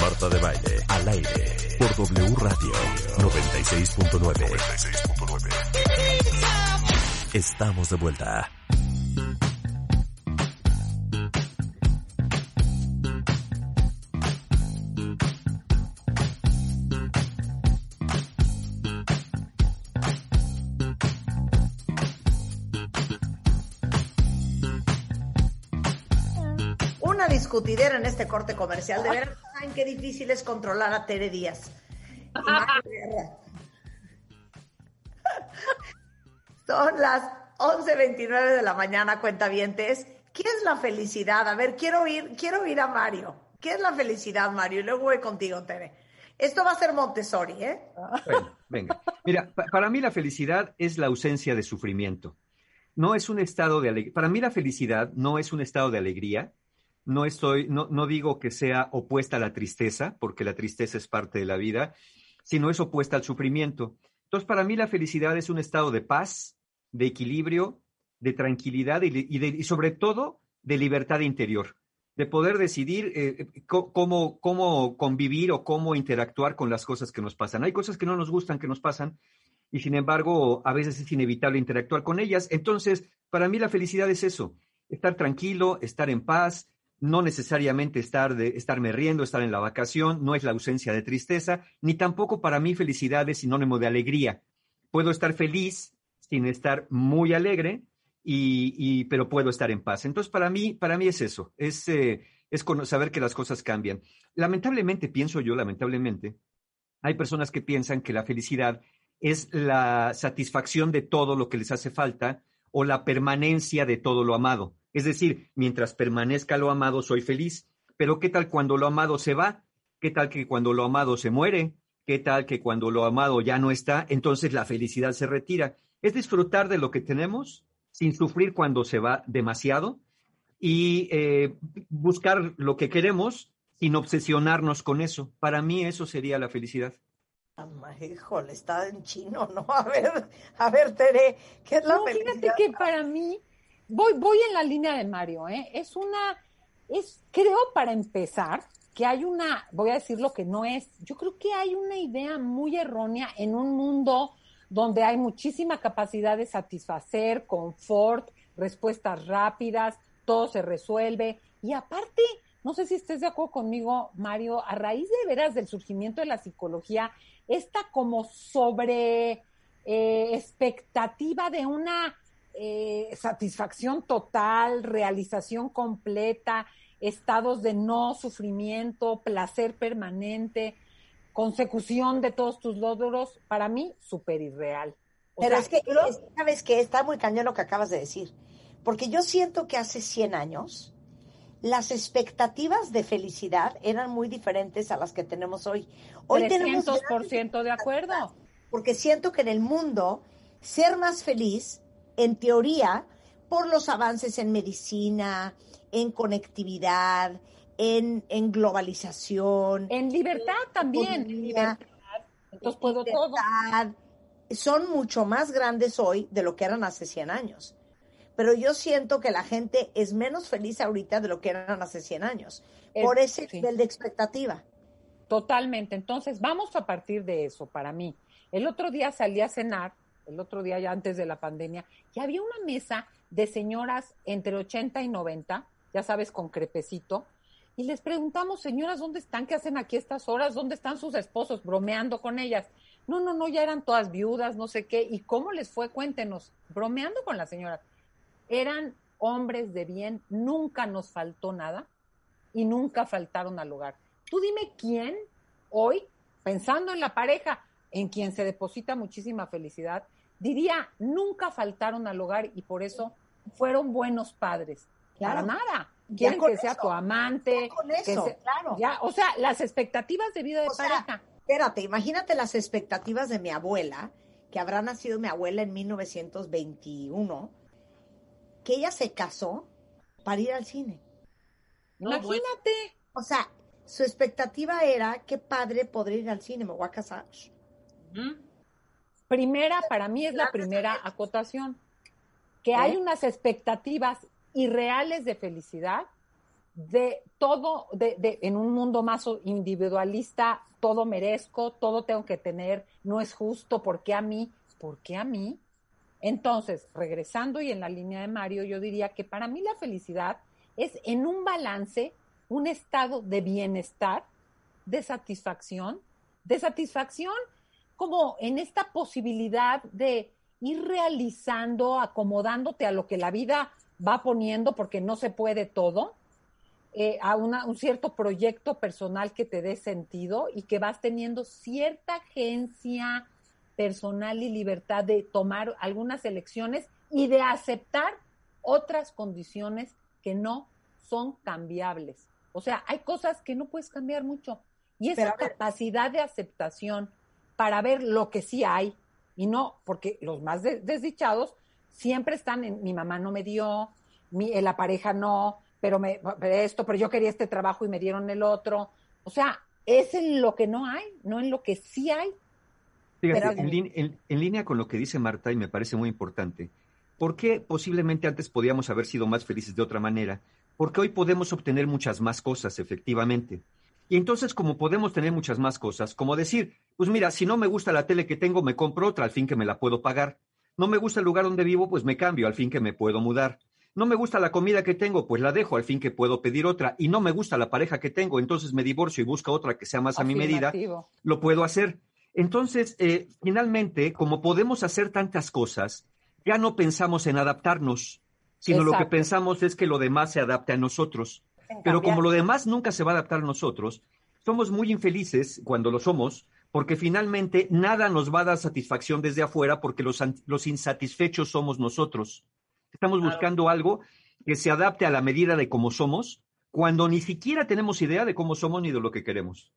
Marta de Baile, al aire, por W Radio 96.9. Estamos de vuelta. Discutidera en este corte comercial. De verdad, ¿saben qué difícil es controlar a Tere Díaz? Son las 11.29 de la mañana, cuentavientes. ¿Qué es la felicidad? A ver, quiero oír, quiero oír a Mario. ¿Qué es la felicidad, Mario? Y luego voy contigo, Tere. Esto va a ser Montessori, ¿eh? Bueno, venga. Mira, pa- para mí la felicidad es la ausencia de sufrimiento. No es un estado de alegría. Para mí la felicidad no es un estado de alegría. No estoy, no, no digo que sea opuesta a la tristeza, porque la tristeza es parte de la vida, sino es opuesta al sufrimiento. Entonces, para mí la felicidad es un estado de paz, de equilibrio, de tranquilidad y, y sobre todo de libertad interior, de poder decidir eh, co- cómo, cómo convivir o cómo interactuar con las cosas que nos pasan. Hay cosas que no nos gustan que nos pasan y sin embargo a veces es inevitable interactuar con ellas. Entonces, para mí la felicidad es eso, estar tranquilo, estar en paz, no necesariamente estar de, estarme riendo, estar en la vacación, no es la ausencia de tristeza, ni tampoco para mí felicidad es sinónimo de alegría. Puedo estar feliz sin estar muy alegre, y, pero puedo estar en paz. Entonces, para mí, para mí es eso, es, eh, es saber que las cosas cambian. Lamentablemente, pienso yo, lamentablemente, hay personas que piensan que la felicidad es la satisfacción de todo lo que les hace falta o la permanencia de todo lo amado. Es decir, mientras permanezca lo amado, soy feliz. Pero ¿qué tal cuando lo amado se va? ¿Qué tal que cuando lo amado se muere? ¿Qué tal que cuando lo amado ya no está? Entonces la felicidad se retira. Es disfrutar de lo que tenemos sin sufrir cuando se va demasiado y eh, buscar lo que queremos sin obsesionarnos con eso. Para mí eso sería la felicidad. Híjole, está en chino, ¿no? A ver, a ver, Tere, ¿qué es la No, felicidad? fíjate que para mí, voy, voy en la línea de Mario, ¿eh? Es una, es, creo para empezar, que hay una, voy a decir lo que no es, yo creo que hay una idea muy errónea en un mundo donde hay muchísima capacidad de satisfacer, confort, respuestas rápidas, todo se resuelve. Y aparte, no sé si estés de acuerdo conmigo, Mario, a raíz de veras del surgimiento de la psicología, esta como sobre eh, expectativa de una eh, satisfacción total, realización completa, estados de no sufrimiento, placer permanente, consecución de todos tus logros, para mí, súper irreal. O Pero sea, es que, es- ¿sabes qué? Está muy cañón lo que acabas de decir. Porque yo siento que hace 100 años las expectativas de felicidad eran muy diferentes a las que tenemos hoy. Hoy tenemos 300% de acuerdo. porque siento que en el mundo ser más feliz, en teoría, por los avances en medicina, en conectividad, en, en globalización, En libertad también. economía, libertad. Entonces puedo todo. son mucho más grandes hoy de lo que eran hace 100 años. Pero yo siento que la gente es menos feliz ahorita de lo que eran hace 100 años, Es- por ese sí. nivel de expectativa. Totalmente. Entonces, vamos a partir de eso para mí. El otro día salí a cenar, el otro día ya antes de la pandemia, y había una mesa de señoras entre 80 y 90, ya sabes, con crepecito, y les preguntamos, señoras, ¿dónde están? ¿Qué hacen aquí estas horas? ¿Dónde están sus esposos? Bromeando con ellas. No, no, no, ya eran todas viudas, no sé qué. ¿Y cómo les fue? Cuéntenos. Bromeando con las señoras. Eran hombres de bien, nunca nos faltó nada y nunca faltaron al hogar. Tú dime quién hoy, pensando en la pareja, en quien se deposita muchísima felicidad, diría, nunca faltaron al hogar y por eso fueron buenos padres. Claro. Para nada. quieren que sea tu amante. ya con que eso, se- claro. ya, o sea, las expectativas de vida de O sea, pareja. Espérate, imagínate las expectativas de mi abuela, que habrá nacido mi abuela en 1921, que ella se casó para ir al cine. No, Imagínate. O sea, su expectativa era, qué padre poder ir al cine, me voy a casar. Primera, para mí es la primera acotación, que hay unas expectativas irreales de felicidad, de todo, de, de- en un mundo más individualista, todo merezco, todo tengo que tener, no es justo, ¿por qué a mí? ¿Por qué a mí? Entonces, regresando y en la línea de Mario, yo diría que para mí la felicidad es en un balance, un estado de bienestar, de satisfacción, de satisfacción como en esta posibilidad de ir realizando, acomodándote a lo que la vida va poniendo, porque no se puede todo, eh, a una- un cierto proyecto personal que te dé sentido y que vas teniendo cierta agencia personal y libertad de tomar algunas elecciones y de aceptar otras condiciones que no son cambiables. O sea, hay cosas que no puedes cambiar mucho. Y esa Pero capacidad de aceptación para ver lo que sí hay y no, porque los más de- desdichados siempre están en mi mamá no me dio, mi, eh, la pareja no, pero, me, pero esto, pero yo quería este trabajo y me dieron el otro. O sea, es en lo que no hay, no en lo que sí hay. Fíjate, Pero- en, lin- en- en línea con lo que dice Marta, y me parece muy importante, ¿por qué posiblemente antes podíamos haber sido más felices de otra manera? Porque hoy podemos obtener muchas más cosas, efectivamente. Y entonces, como podemos tener muchas más cosas, como decir, pues mira, si no me gusta la tele que tengo, me compro otra al fin que me la puedo pagar. No me gusta el lugar donde vivo, pues me cambio al fin que me puedo mudar. No me gusta la comida que tengo, pues la dejo al fin que puedo pedir otra. Y no me gusta la pareja que tengo, entonces me divorcio y busco otra que sea más a mi medida lo puedo hacer. Entonces, eh, finalmente, como podemos hacer tantas cosas, ya no pensamos en adaptarnos, sino lo que pensamos es que lo demás se adapte a nosotros. Pero como lo demás nunca se va a adaptar a nosotros, somos muy infelices cuando lo somos, porque finalmente nada nos va a dar satisfacción desde afuera, porque los, insatisfechos somos nosotros. Estamos Claro. buscando algo que se adapte a la medida de cómo somos, cuando ni siquiera tenemos idea de cómo somos ni de lo que queremos.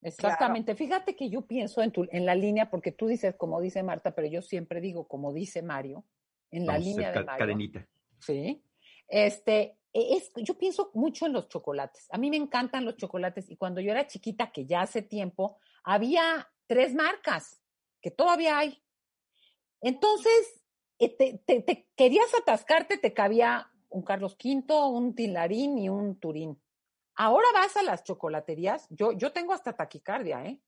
Exactamente. Fíjate que yo pienso en, tu, en la línea, porque tú dices como dice Marta, pero yo siempre digo como dice Mario, en la Vamos línea de Mario. cadenita. Sí. Este, es, yo pienso mucho en los chocolates. A mí me encantan los chocolates y cuando yo era chiquita, que ya hace tiempo, había tres marcas que todavía hay. Entonces, eh, te querías atascarte, te cabía un Carlos V, un Tilarín y un Turín. Ahora vas a las chocolaterías, yo, yo tengo hasta taquicardia, ¿eh?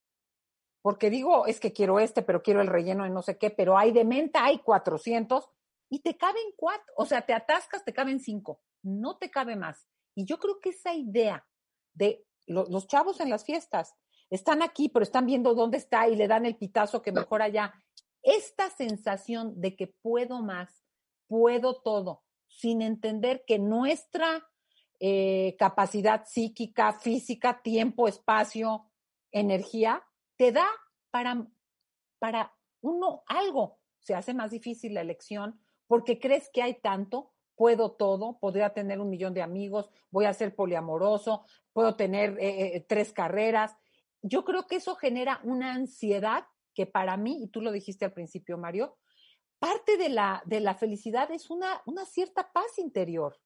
Porque digo, es que quiero este, pero quiero el relleno de no sé qué, pero hay de menta, hay 400 y te caben cuatro, o sea, te atascas, te caben cinco, no te cabe más. Y yo creo que esa idea de lo- los chavos en las fiestas están aquí, pero están viendo dónde está y le dan el pitazo que mejor allá. Esta sensación de que puedo más, puedo todo, sin entender que nuestra eh, capacidad psíquica, física, tiempo, espacio, energía, te da para, para uno algo. Se hace más difícil la elección porque crees que hay tanto, puedo todo, podría tener un millón de amigos, voy a ser poliamoroso, puedo tener eh, eh, tres carreras. Yo creo que eso genera una ansiedad que para mí, y tú lo dijiste al principio, Mario, parte de la, de la felicidad es una, una cierta paz interior.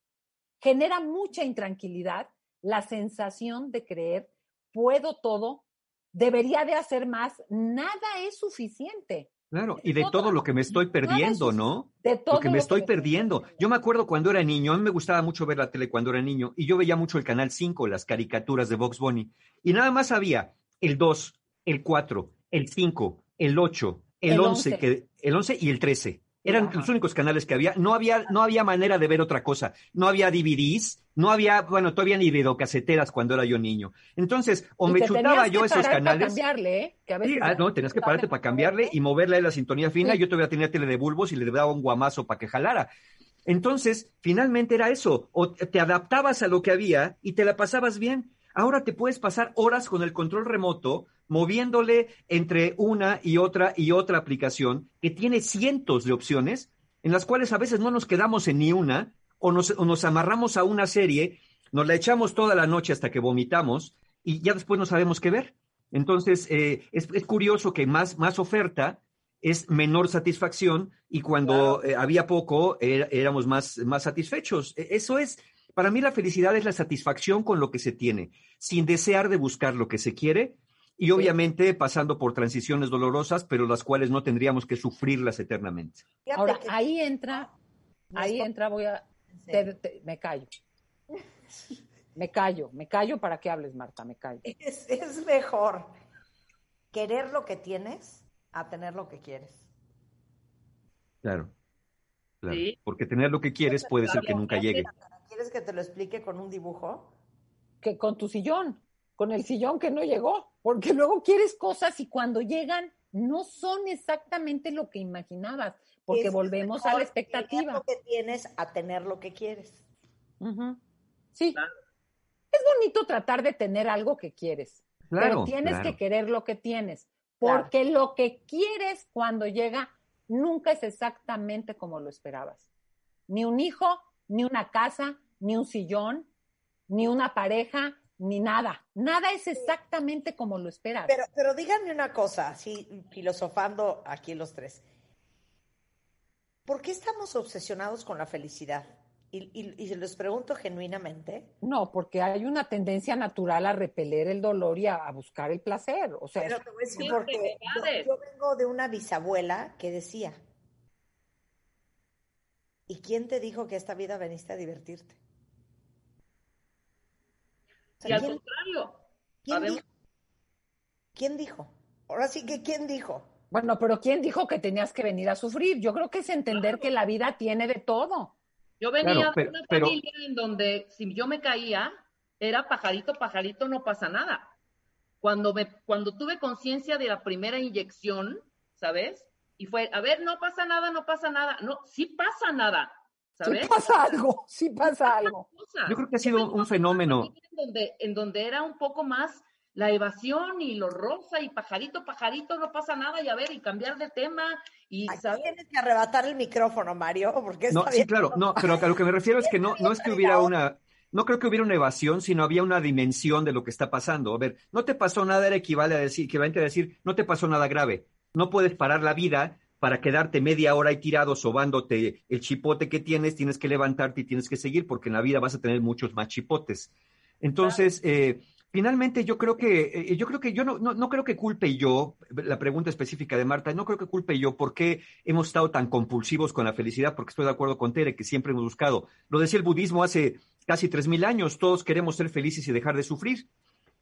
Genera mucha intranquilidad la sensación de creer, puedo todo, debería de hacer más, nada es suficiente. Claro, y de Todo- lo que me estoy perdiendo, ¿no? De todo Lo que me estoy perdiendo. Yo me acuerdo cuando era niño, a mí me gustaba mucho ver la tele cuando era niño, y yo veía mucho el Canal 5, las caricaturas de Box Bunny, y nada más había el 2, el 4, el 5, el 8, el, El 11, 11. que, el 11 y el 13. Eran Ajá. los únicos canales que había. No había, no había manera de ver otra cosa. No había DVDs, no había, bueno, todavía ni videocaseteras cuando era yo niño. Entonces, o Y me chutaba yo que esos parar para canales. cambiarle, ¿eh? Que a Sí, veces ah, no, tenías que pararte para cambiarle y moverle a la sintonía fina. Sí. Yo todavía tenía tele de bulbos y le daba un guamazo para que jalara. Entonces, finalmente era eso. O te adaptabas a lo que había y te la pasabas bien. Ahora te puedes pasar horas con el control remoto moviéndole entre una y otra y otra aplicación que tiene cientos de opciones en las cuales a veces no nos quedamos en ni una o nos, o nos amarramos a una serie, nos la echamos toda la noche hasta que vomitamos y ya después no sabemos qué ver. Entonces, eh, es, es curioso que más, más oferta es menor satisfacción y cuando eh, había poco éramos más, más satisfechos. E- Eso es, para mí la felicidad es la satisfacción con lo que se tiene, sin desear de buscar lo que se quiere y obviamente pasando por transiciones dolorosas, pero las cuales no tendríamos que sufrirlas eternamente. Ahora, ahí entra, ahí entra, voy a, Sí. te- te- me callo. Me callo, me callo para que hables, Marta, me callo. Es, es mejor querer lo que tienes a tener lo que quieres. Claro. claro. Sí. Porque tener lo que quieres puede ser que nunca llegue. ¿Quieres que te lo explique con un dibujo? Que con tu sillón, con el sillón que no llegó, porque luego quieres cosas y cuando llegan no son exactamente lo que imaginabas, porque Es volvemos a la expectativa. Lo que tienes a tener lo que quieres. Sí. Claro. Es bonito tratar de tener algo que quieres, Claro, pero tienes claro. que querer lo que tienes, Claro. porque lo que quieres cuando llega nunca es exactamente como lo esperabas. Ni un hijo, ni una casa, ni un sillón, ni una pareja, ni nada. Nada es exactamente como lo esperas. Pero, pero díganme una cosa, así filosofando aquí los tres. ¿Por qué estamos obsesionados con la felicidad? Y, y, y se los pregunto genuinamente. No, porque hay una tendencia natural a repeler el dolor y a, a buscar el placer. O sea, Pero te voy a decir porque yo vengo de una bisabuela que decía, ¿y quién te dijo que esta vida veniste a divertirte? O sea, Y al ¿quién, contrario, quién dijo? ¿Quién dijo? Ahora sí que ¿quién dijo? bueno, pero ¿quién dijo que tenías que venir a sufrir? Yo creo que es entender que la vida tiene de todo. yo venía Claro, de una pero- familia en donde si yo me caía, era pajarito, pajarito, no pasa nada. Cuando, me, cuando tuve conciencia de la primera inyección, ¿sabes? Y fue, a ver, no pasa nada, no pasa nada. No, sí pasa nada, Sí ¿sabes? pasa algo, sí pasa algo. Yo creo que ha sido un fenómeno. En donde, en donde era un poco más la evasión y lo rosa y pajarito, pajarito, no pasa nada, y a ver, y cambiar de tema, y, ¿sabes? tienes que arrebatar el micrófono, Mario, porque No, está sí, claro, no, pero a lo que me refiero es que no, no es que hubiera una, no creo que hubiera una evasión, sino había una dimensión de lo que está pasando. A ver, no te pasó nada era equivale a decir, equivalente a decir, no te pasó nada grave. No puedes parar la vida para quedarte media hora ahí tirado sobándote el chipote que tienes, tienes que levantarte y tienes que seguir, porque en la vida vas a tener muchos más chipotes. Entonces, eh, finalmente yo creo que, eh, yo creo que yo no, no, no creo que culpe yo, la pregunta específica de Marta, no creo que culpe yo por qué hemos estado tan compulsivos con la felicidad, porque estoy de acuerdo con Tere, que siempre hemos buscado. Lo decía el budismo hace casi tres mil años, todos queremos ser felices y dejar de sufrir.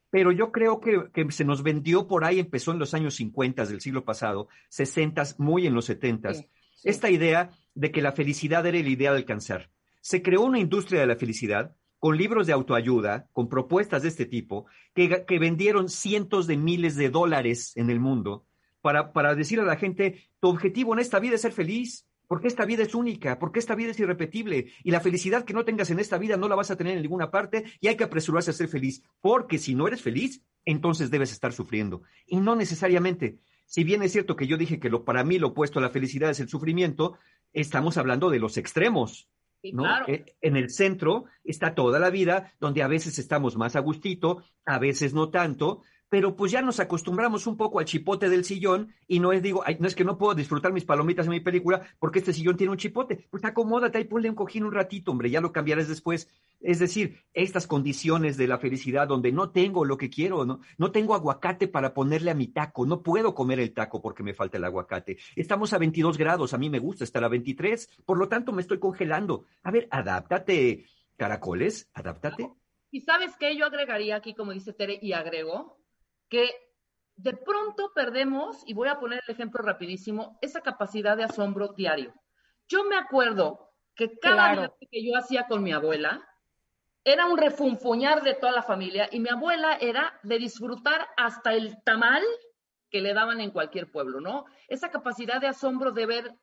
Pero yo creo que, que se nos vendió por ahí, empezó en los años 50 del siglo pasado, 60, muy en los 70, Sí, sí. esta idea de que la felicidad era el ideal de alcanzar. Se creó una industria de la felicidad con libros de autoayuda, con propuestas de este tipo, que, que vendieron cientos de miles de dólares en el mundo para, para decir a la gente, tu objetivo en esta vida es ser feliz, porque esta vida es única, porque esta vida es irrepetible, y la felicidad que no tengas en esta vida no la vas a tener en ninguna parte, y hay que apresurarse a ser feliz, porque si no eres feliz, entonces debes estar sufriendo. Y no necesariamente. Si bien es cierto que yo dije que lo, para mí lo opuesto a la felicidad es el sufrimiento, estamos hablando de los extremos. Sí, ¿no? claro. Eh, En el centro está toda la vida, donde a veces estamos más a gustito, a veces no tanto, pero pues ya nos acostumbramos un poco al chipote del sillón y no es, digo, ay, no es que no puedo disfrutar mis palomitas en mi película porque este sillón tiene un chipote. Pues acomódate ahí, ponle un cojín un ratito, hombre, ya lo cambiarás después. Es decir, estas condiciones de la felicidad donde no tengo lo que quiero, no, no tengo aguacate para ponerle a mi taco, no puedo comer el taco porque me falta el aguacate. Estamos a 22 grados, a mí me gusta estar a 23, por lo tanto me estoy congelando. A ver, adáptate, caracoles, adáptate. Y sabes qué, yo agregaría aquí, como dice Tere, y agrego, que de pronto perdemos, y voy a poner el ejemplo rapidísimo, esa capacidad de asombro diario. Yo me acuerdo que cada Claro. viaje que yo hacía con mi abuela era un refunfuñar de toda la familia, y mi abuela era de disfrutar hasta el tamal que le daban en cualquier pueblo, ¿no? Esa capacidad de asombro de ver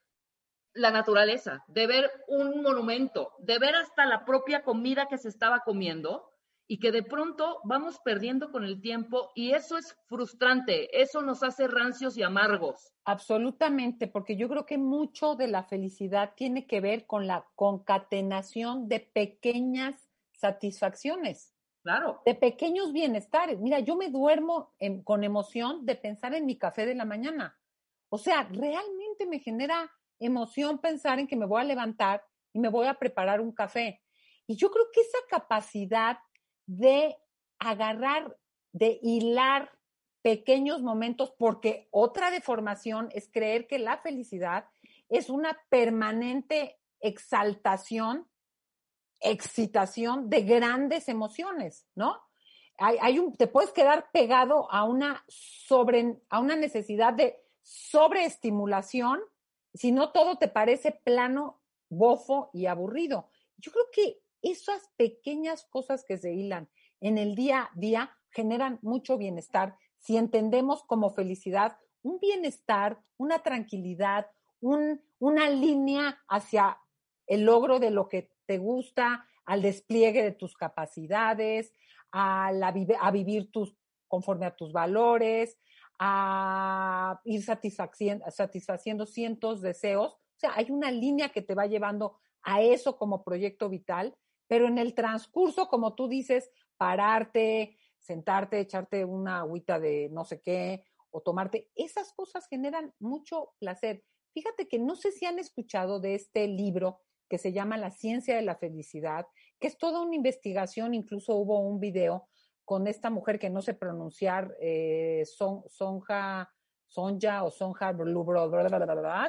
la naturaleza, de ver un monumento, de ver hasta la propia comida que se estaba comiendo y que de pronto vamos perdiendo con el tiempo y eso es frustrante, eso nos hace rancios y amargos. Absolutamente, porque yo creo que mucho de la felicidad tiene que ver con la concatenación de pequeñas satisfacciones. Claro. De pequeños bienestares. Mira, yo me duermo con emoción de pensar en mi café de la mañana. O sea, realmente me genera emoción pensar en que me voy a levantar y me voy a preparar un café. Y yo creo que esa capacidad de agarrar, de hilar pequeños momentos, porque otra deformación es creer que la felicidad es una permanente exaltación, excitación de grandes emociones, ¿no? Hay, un, te puedes quedar pegado a una, sobre, a una necesidad de sobreestimulación si no todo te parece plano, bofo y aburrido. Yo creo que esas pequeñas cosas que se hilan en el día a día generan mucho bienestar. Si entendemos como felicidad un bienestar, una tranquilidad, una línea hacia el logro de lo que te gusta, al despliegue de tus capacidades, a, a vivir tus, conforme a tus valores, a ir satisfaciendo, satisfaciendo cientos deseos. O sea, hay una línea que te va llevando a eso como proyecto vital, pero en el transcurso, como tú dices, pararte, sentarte, echarte una agüita de no sé qué o tomarte, esas cosas generan mucho placer. Fíjate que no sé si han escuchado de este libro que se llama La ciencia de la felicidad, que es toda una investigación, incluso hubo un video con esta mujer que no sé pronunciar, eh, son, Sonja, Sonja o Sonja,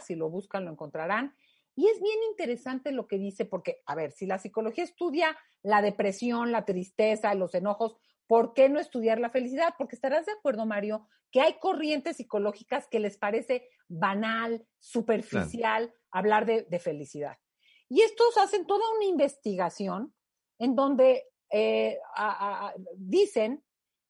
si lo buscan lo encontrarán. Y es bien interesante lo que dice, porque, a ver, si la psicología estudia la depresión, la tristeza, los enojos, ¿por qué no estudiar la felicidad? Porque estarás de acuerdo, Mario, que hay corrientes psicológicas que les parece banal, superficial hablar de, de felicidad. Y estos hacen toda una investigación en donde eh, dicen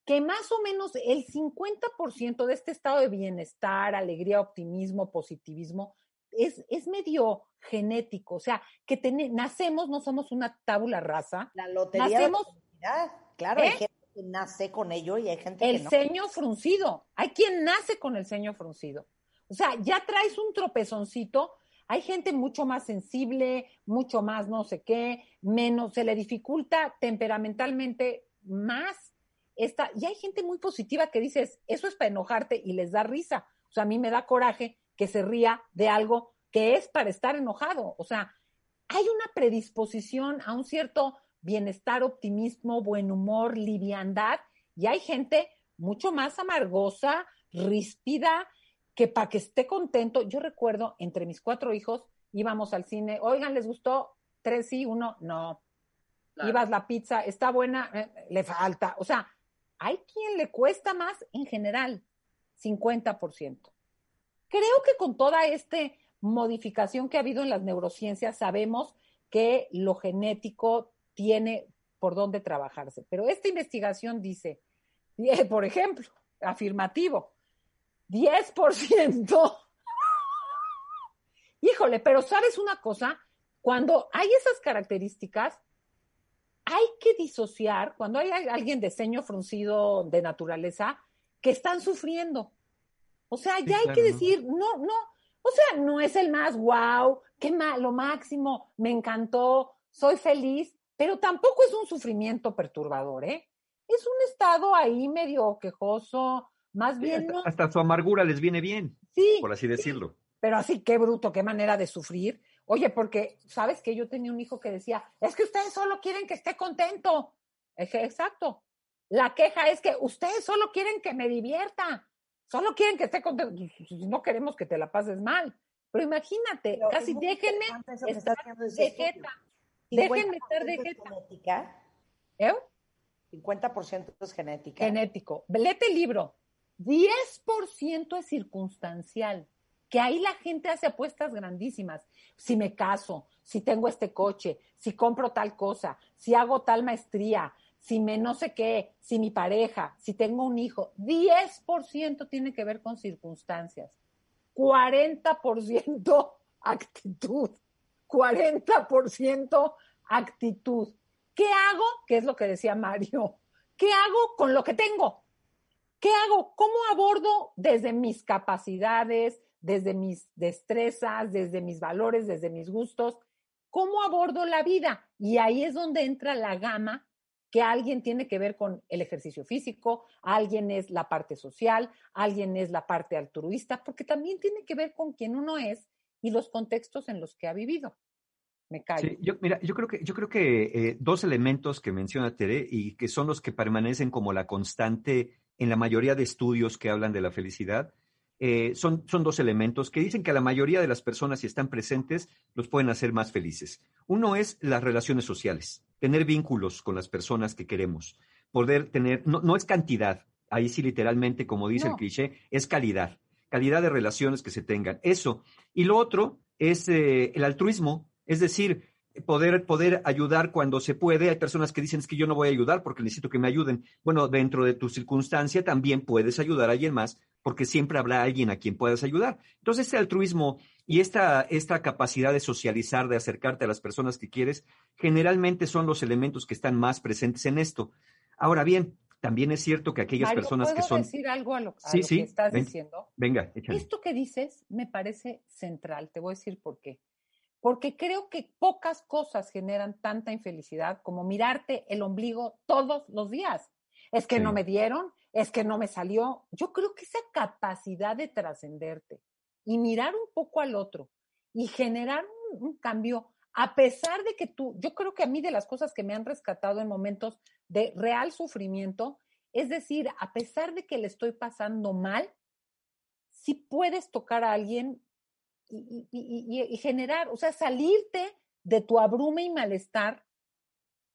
que más o menos el 50% de este estado de bienestar, alegría, optimismo, positivismo, es, es medio genético. O sea, que nacemos, no somos una tábula rasa. La lotería nacemos, claro, hay ¿Eh? gente que nace con ello y hay gente el que no. El ceño fruncido. Hay quien nace con el ceño fruncido. O sea, ya traes un tropezoncito hay gente mucho más sensible, mucho más no sé qué, menos, se le dificulta temperamentalmente más esta, y hay gente muy positiva que dices, eso es para enojarte y les da risa. O sea, a mí me da coraje que se ría de algo que es para estar enojado. O sea, hay una predisposición a un cierto bienestar, optimismo, buen humor, liviandad, y hay gente mucho más amargosa, ríspida, que para que esté contento, yo recuerdo entre mis cuatro hijos íbamos al cine, oigan, ¿les gustó? Tres sí, uno no. Ibas la pizza, está buena, eh, le falta. O sea, hay quien le cuesta más en general, 50%. Creo que con toda esta modificación que ha habido en las neurociencias, sabemos que lo genético tiene por dónde trabajarse. Pero esta investigación dice, por ejemplo, afirmativo, 10%. Híjole, pero ¿sabes una cosa? Cuando hay esas características, hay que disociar, cuando hay alguien de ceño fruncido de naturaleza, que están sufriendo. O sea, ya hay que decir, no, no, o sea, no es el más wow, qué mal, lo máximo, me encantó, soy feliz, pero tampoco es un sufrimiento perturbador, ¿eh? Es un estado ahí medio quejoso, más bien Hasta su amargura les viene bien, sí, por así decirlo. Pero así, qué bruto, qué manera de sufrir. Oye, porque, ¿sabes que Yo tenía un hijo que decía, es que ustedes solo quieren que esté contento. Exacto. La queja es que ustedes solo quieren que me divierta. Solo quieren que esté contento. No queremos que te la pases mal. Pero imagínate, casi déjenme estar de jeta. Déjenme estar de jeta. ¿Eh? 50% es genética. Genético. Lete el libro. 10% es circunstancial, que ahí la gente hace apuestas grandísimas. Si me caso, si tengo este coche, si compro tal cosa, si hago tal maestría, si me no sé qué, si mi pareja, si tengo un hijo, 10% tiene que ver con circunstancias. 40% actitud. 40% actitud. ¿qué hago? ¿Qué es lo que decía Mario? ¿Qué hago con lo que tengo? ¿Qué hago? ¿Cómo abordo desde mis capacidades, desde mis destrezas, desde mis valores, desde mis gustos? ¿Cómo abordo la vida? Y ahí es donde entra la gama que alguien tiene que ver con el ejercicio físico, alguien es la parte social, alguien es la parte altruista, porque también tiene que ver con quién uno es y los contextos en los que ha vivido. Me callo. Sí, yo, mira, yo creo que, yo creo que eh, dos elementos que menciona Tere y que son los que permanecen como la constante en la mayoría de estudios que hablan de la felicidad, eh, son, son dos elementos que dicen que a la mayoría de las personas, si están presentes, los pueden hacer más felices. Uno es las relaciones sociales, tener vínculos con las personas que queremos, poder tener, no, no es cantidad, ahí sí literalmente, como dice el cliché, es calidad, calidad de relaciones que se tengan. Eso. Y lo otro es eh, el altruismo, es decir, poder, poder ayudar cuando se puede. Hay personas que dicen es que yo no voy a ayudar porque necesito que me ayuden. Bueno, dentro de tu circunstancia también puedes ayudar a alguien más porque siempre habrá alguien a quien puedas ayudar. Entonces, este altruismo y esta, esta capacidad de socializar, de acercarte a las personas que quieres, generalmente son los elementos que están más presentes en esto. Ahora bien, también es cierto que aquellas Mario, personas que ¿puedo son... decir algo a lo, a Sí, lo sí, que estás ven. diciendo? Venga, échale. Esto que dices me parece central, te voy a decir por qué. Porque creo que pocas cosas generan tanta infelicidad como mirarte el ombligo todos los días. Es que Sí. no me dieron, es que no me salió. Yo creo que esa capacidad de trascenderte y mirar un poco al otro y generar un, cambio, a pesar de que tú, yo creo que a mí de las cosas que me han rescatado en momentos de real sufrimiento, es decir, a pesar de que le estoy pasando mal, si puedes tocar a alguien y- y generar, o sea, salirte de tu abrume y malestar.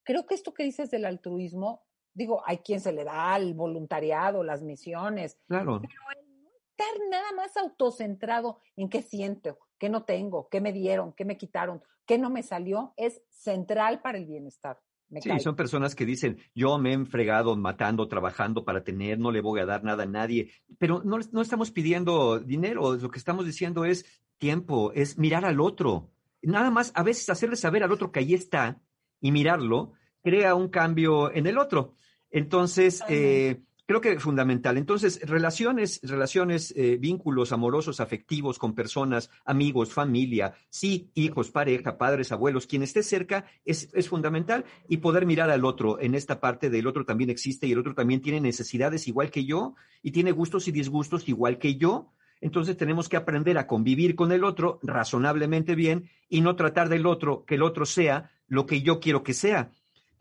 Creo que esto que dices del altruismo, digo, hay quien se le da al voluntariado, las misiones, Claro. estar nada más autocentrado en qué siento, qué no tengo, qué me dieron, qué me quitaron, qué no me salió, es central para el bienestar. Me Sí, son personas que dicen, yo me he enfregado matando, trabajando para tener, no le voy a dar nada a nadie, pero no, no estamos pidiendo dinero, lo que estamos diciendo es tiempo, es mirar al otro. Nada más, a veces hacerle saber al otro que ahí está y mirarlo, crea un cambio en el otro. Entonces, eh, creo que es fundamental. Entonces, relaciones, relaciones, eh, vínculos amorosos, afectivos con personas, amigos, familia, sí, hijos, pareja, padres, abuelos, quien esté cerca, es, es fundamental. Y poder mirar al otro. En esta parte del otro también existe y el otro también tiene necesidades igual que yo y tiene gustos y disgustos igual que yo. Entonces tenemos que aprender a convivir con el otro razonablemente bien y no tratar del otro que el otro sea lo que yo quiero que sea.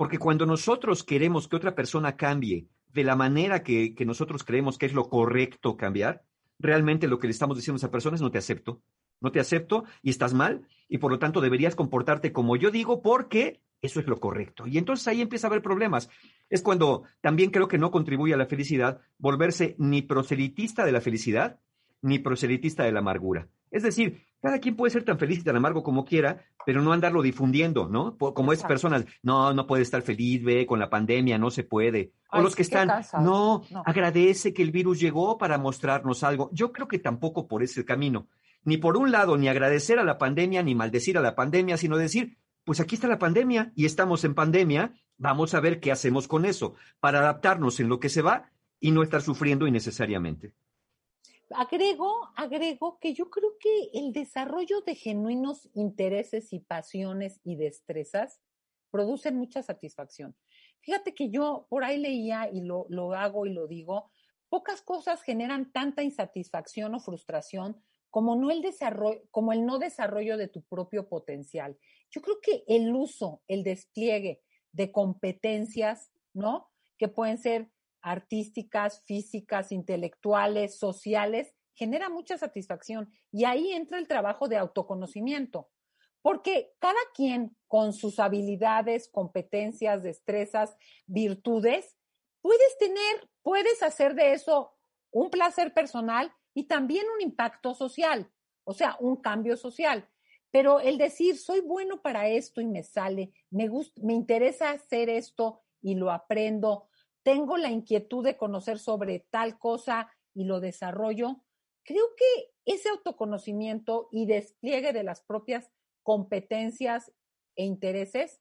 Porque cuando nosotros queremos que otra persona cambie de la manera que, nosotros creemos que es lo correcto cambiar, realmente lo que le estamos diciendo a esa persona es no te acepto, no te acepto y estás mal y por lo tanto deberías comportarte como yo digo porque eso es lo correcto. Y entonces ahí empieza a haber problemas. Es cuando también creo que no contribuye a la felicidad volverse ni proselitista de la felicidad ni proselitista de la amargura. Es decir, cada quien puede ser tan feliz y tan amargo como quiera, pero no andarlo difundiendo, ¿no? Como Exacto. personas, no, no puede estar feliz, ve, con la pandemia, no se puede. O Ay, los que están, No. agradece que el virus llegó para mostrarnos algo. Yo creo que tampoco por ese camino. Ni por un lado, ni agradecer a la pandemia, ni maldecir a la pandemia, sino decir, pues aquí está la pandemia y estamos en pandemia, vamos a ver qué hacemos con eso, para adaptarnos en lo que se va y no estar sufriendo innecesariamente. Agrego, agrego que yo creo que el desarrollo de genuinos intereses y pasiones y destrezas producen mucha satisfacción. Fíjate que yo por ahí leía y lo, lo hago y lo digo, pocas cosas generan tanta insatisfacción o frustración como no el como el no desarrollo de tu propio potencial. Yo creo que el uso, el despliegue de competencias, ¿no? Que pueden ser artísticas, físicas, intelectuales, sociales, genera mucha satisfacción. Y ahí entra el trabajo de autoconocimiento, porque cada quien con sus habilidades, competencias, destrezas, virtudes, puedes tener, puedes hacer de eso un placer personal y también un impacto social, o sea, un cambio social. Pero el decir, soy bueno para esto y me sale, me, gusta, me interesa hacer esto y lo aprendo, tengo la inquietud de conocer sobre tal cosa y lo desarrollo, creo que ese autoconocimiento y despliegue de las propias competencias e intereses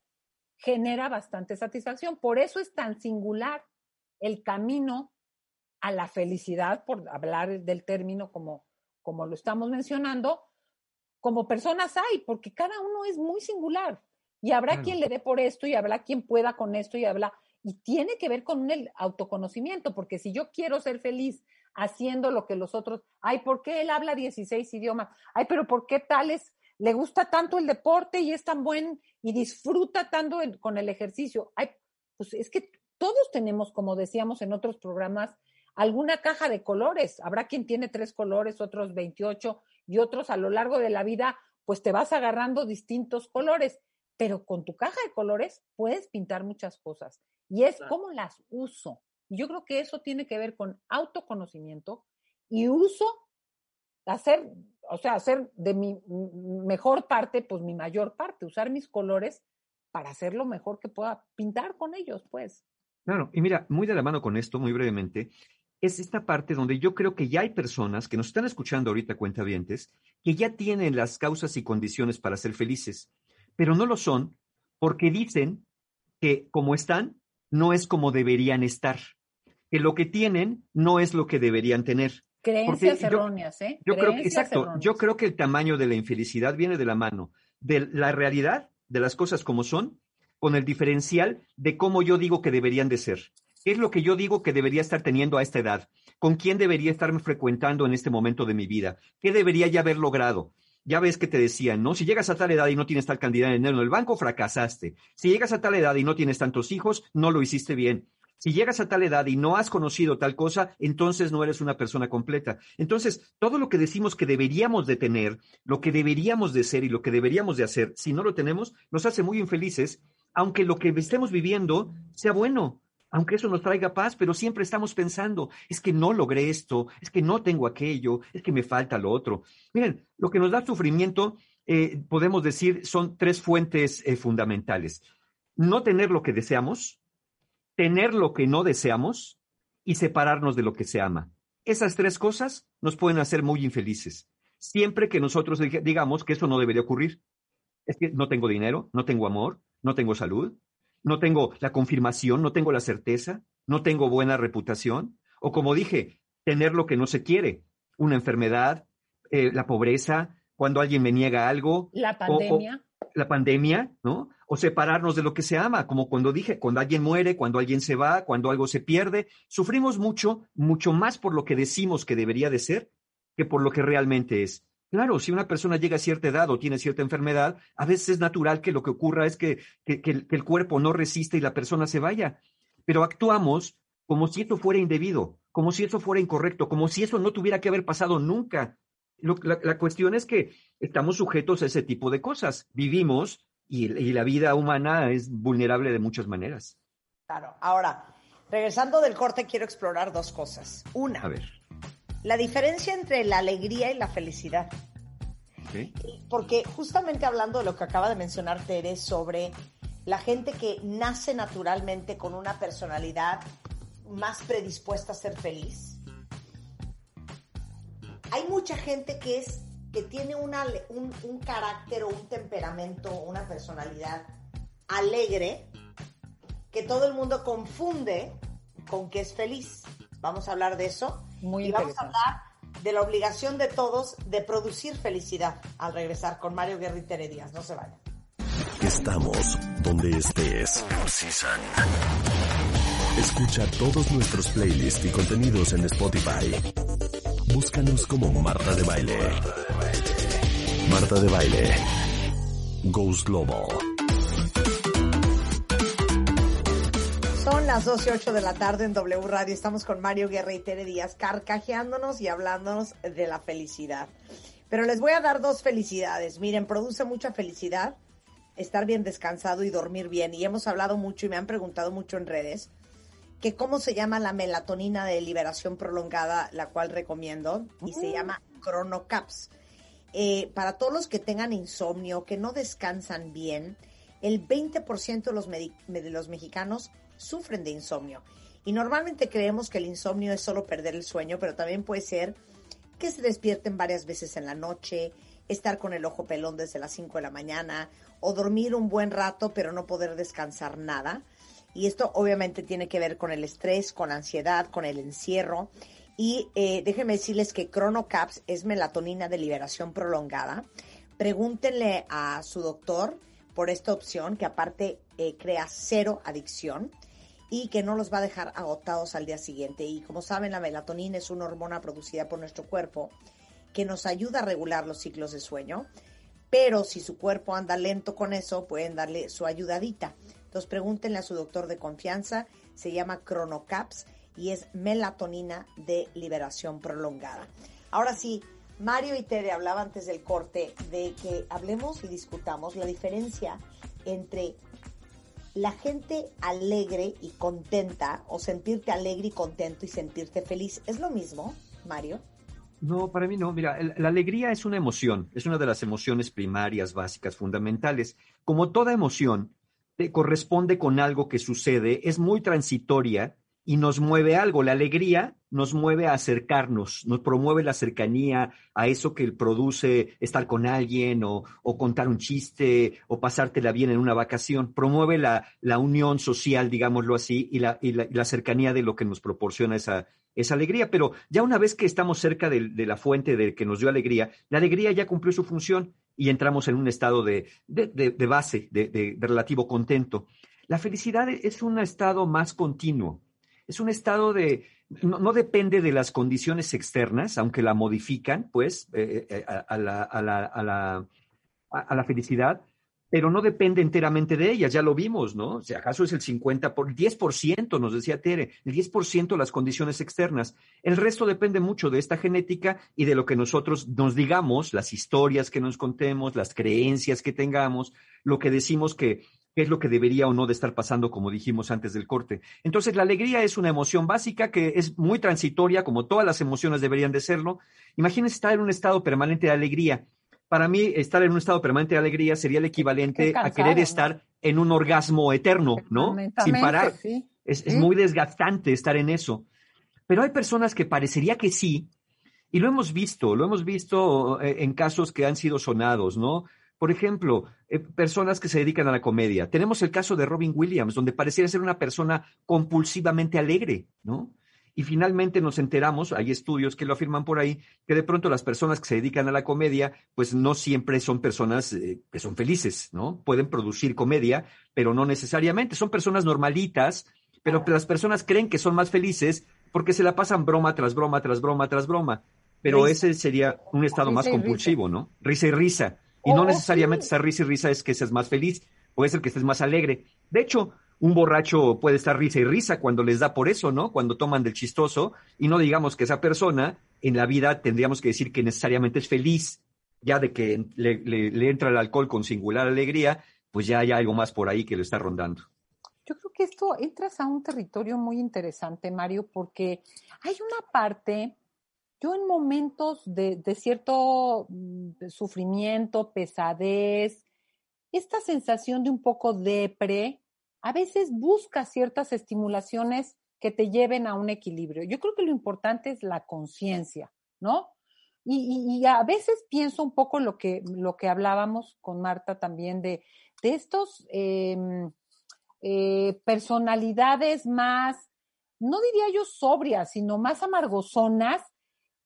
genera bastante satisfacción. Por eso es tan singular el camino a la felicidad, por hablar del término como, como lo estamos mencionando, como personas hay, porque cada uno es muy singular. Y habrá quien le dé por esto y habrá quien pueda con esto y habla. Y tiene que ver con el autoconocimiento, porque si yo quiero ser feliz haciendo lo que los otros, ay, ¿por qué él habla 16 idiomas? Ay, pero ¿por qué tales le gusta tanto el deporte y es tan buen y disfruta tanto con el ejercicio? Ay, pues es que todos tenemos, como decíamos en otros programas, alguna caja de colores. Habrá quien tiene tres colores, otros 28 y otros a lo largo de la vida, pues te vas agarrando distintos colores. Pero con tu caja de colores puedes pintar muchas cosas y es cómo las uso. Y yo creo que eso tiene que ver con autoconocimiento y uso, hacer, o sea, hacer de mi mejor parte, pues mi mayor parte, usar mis colores para hacer lo mejor que pueda pintar con ellos, pues. Claro, y mira, muy de la mano con esto, muy brevemente, es esta parte donde yo creo que ya hay personas que nos están escuchando ahorita, cuentavientes, que ya tienen las causas y condiciones para ser felices, pero no lo son porque dicen que como están, no es como deberían estar, que lo que tienen no es lo que deberían tener. Creencias erróneas, ¿eh? Yo creo que, exacto, yo creo que el tamaño de la infelicidad viene de la mano de la realidad, de las cosas como son, con el diferencial de cómo yo digo que deberían de ser. ¿Qué es lo que yo digo que debería estar teniendo a esta edad? ¿Con quién debería estarme frecuentando en este momento de mi vida? ¿Qué debería ya haber logrado? Ya ves que te decían, ¿no? Si llegas a tal edad y no tienes tal cantidad de dinero en el banco, fracasaste. Si llegas a tal edad y no tienes tantos hijos, no lo hiciste bien. Si llegas a tal edad y no has conocido tal cosa, entonces no eres una persona completa. Entonces, todo lo que decimos que deberíamos de tener, lo que deberíamos de ser y lo que deberíamos de hacer, si no lo tenemos, nos hace muy infelices, aunque lo que estemos viviendo sea bueno aunque eso nos traiga paz, pero siempre estamos pensando, es que no logré esto, es que no tengo aquello, es que me falta lo otro. Miren, lo que nos da sufrimiento, eh, podemos decir, son tres fuentes eh, fundamentales. No tener lo que deseamos, tener lo que no deseamos y separarnos de lo que se ama. Esas tres cosas nos pueden hacer muy infelices. Siempre que nosotros digamos que eso no debería ocurrir. Es que no tengo dinero, no tengo amor, no tengo salud, no tengo la confirmación, no tengo la certeza, no tengo buena reputación, o como dije, tener lo que no se quiere, una enfermedad, eh, la pobreza, cuando alguien me niega algo. La pandemia. la pandemia, ¿no? O separarnos de lo que se ama, como cuando dije, cuando alguien muere, cuando alguien se va, cuando algo se pierde, sufrimos mucho, mucho más por lo que decimos que debería de ser que por lo que realmente es. Claro, si una persona llega a cierta edad o tiene cierta enfermedad, a veces es natural que lo que ocurra es que, el, cuerpo no resiste y la persona se vaya. Pero actuamos como si esto fuera indebido, como si eso fuera incorrecto, como si eso no tuviera que haber pasado nunca. la, cuestión es que estamos sujetos a ese tipo de cosas. Vivimos y, y la vida humana es vulnerable de muchas maneras. Claro. Ahora, regresando del corte, quiero explorar dos cosas. Una. A ver la diferencia entre la alegría y la felicidad. Porque justamente hablando de lo que acaba de mencionar Tere sobre la gente que nace naturalmente con una personalidad más predispuesta a ser feliz, hay mucha gente que es que tiene una, un, un carácter o un temperamento, una personalidad alegre, que todo el mundo confunde con que es feliz. Vamos a hablar de eso y vamos a hablar de la obligación de todos de producir felicidad al regresar con Mario Guerrita Díaz. No se vayan. Estamos donde estés. Escucha todos nuestros playlists y contenidos en Spotify. Búscanos como Marta de Baile. Marta de Baile. Ghost Global. Las 12 y 8 de la tarde en W Radio. Estamos con Mario Guerra y Tere Díaz carcajeándonos y hablándonos de la felicidad. Pero les voy a dar dos felicidades. Miren, produce mucha felicidad estar bien descansado y dormir bien. Y hemos hablado mucho y me han preguntado mucho en redes que cómo se llama la melatonina de liberación prolongada, la cual recomiendo, y se llama Chronocaps. Eh, para todos los que tengan insomnio, que no descansan bien, el 20% de los, de los mexicanos sufren de insomnio. Y normalmente creemos que el insomnio es solo perder el sueño, pero también puede ser que se despierten varias veces en la noche, estar con el ojo pelón desde las 5 de la mañana o dormir un buen rato pero no poder descansar nada. Y esto obviamente tiene que ver con el estrés, con la ansiedad, con el encierro. Y eh, déjenme decirles que ChronoCaps es melatonina de liberación prolongada. Pregúntenle a su doctor por esta opción que aparte eh, crea cero adicción y que no los va a dejar agotados al día siguiente. Y como saben, la melatonina es una hormona producida por nuestro cuerpo que nos ayuda a regular los ciclos de sueño, pero si su cuerpo anda lento con eso, pueden darle su ayudadita. Entonces pregúntenle a su doctor de confianza, se llama Chronocaps y es melatonina de liberación prolongada. Ahora sí, Mario y Tere hablaban antes del corte de que hablemos y discutamos la diferencia entre la gente alegre y contenta o sentirte alegre y contento y sentirte feliz. ¿Es lo mismo, Mario? No, para mí no. Mira, la alegría es una emoción, es una de las emociones primarias, básicas, fundamentales. Como toda emoción, te corresponde con algo que sucede, es muy transitoria y nos mueve algo. La alegría nos mueve a acercarnos, nos promueve la cercanía a eso que produce estar con alguien o, contar un chiste o pasártela bien en una vacación. Promueve la, unión social, digámoslo así, y la, la, cercanía de lo que nos proporciona esa, esa alegría. Pero ya una vez que estamos cerca de, la fuente de que nos dio alegría, la alegría ya cumplió su función y entramos en un estado de, de base, de relativo contento. La felicidad es un estado más continuo es un estado de, no, depende de las condiciones externas, aunque la modifican, pues, eh, eh, a, la, a, la, a, la, a, la, felicidad, pero no depende enteramente de ellas, ya lo vimos, ¿no? Si acaso es el 50, por, 10%, nos decía Tere, el 10% las condiciones externas. El resto depende mucho de esta genética y de lo que nosotros nos digamos, las historias que nos contemos, las creencias que tengamos, lo que decimos que qué es lo que debería o no de estar pasando, como dijimos antes del corte. Entonces, la alegría es una emoción básica que es muy transitoria, como todas las emociones deberían de serlo. Imagínense estar en un estado permanente de alegría. Para mí, estar en un estado permanente de alegría sería el equivalente a querer estar en un orgasmo eterno, ¿no? Sin parar. Es, es muy desgastante estar en eso. Pero hay personas que parecería que sí, y lo hemos visto, lo hemos visto eh, en casos que han sido sonados, ¿no? Por ejemplo, eh, personas que se dedican a la comedia. Tenemos el caso de Robin Williams, donde pareciera ser una persona compulsivamente alegre, ¿no? Y finalmente nos enteramos, hay estudios que lo afirman por ahí, que de pronto las personas que se dedican a la comedia, pues no siempre son personas eh, que son felices, ¿no? Pueden producir comedia, pero no necesariamente. Son personas normalitas, pero las personas creen que son más felices porque se la pasan broma tras broma, tras broma, tras broma. Pero ese sería un estado más compulsivo, ¿no? Risa y risa. Y no oh, necesariamente estar risa y risa es que seas más feliz, puede ser que estés más alegre. De hecho, un borracho puede estar risa y risa cuando les da por eso, ¿no? Cuando toman del chistoso y no digamos que esa persona en la vida tendríamos que decir que necesariamente es feliz, ya de que le, entra el alcohol con singular alegría, pues ya hay algo más por ahí que lo está rondando. Yo creo que esto entras a un territorio muy interesante, Mario, porque hay una parte yo en momentos de, cierto mm, sufrimiento, pesadez, esta sensación de un poco depre, a veces busca ciertas estimulaciones que te lleven a un equilibrio. Yo creo que lo importante es la conciencia, ¿no? Y, a veces pienso un poco lo que, lo que hablábamos con Marta también de, de estos em, eh, personalidades más, no diría yo sobrias, sino más amargosonas,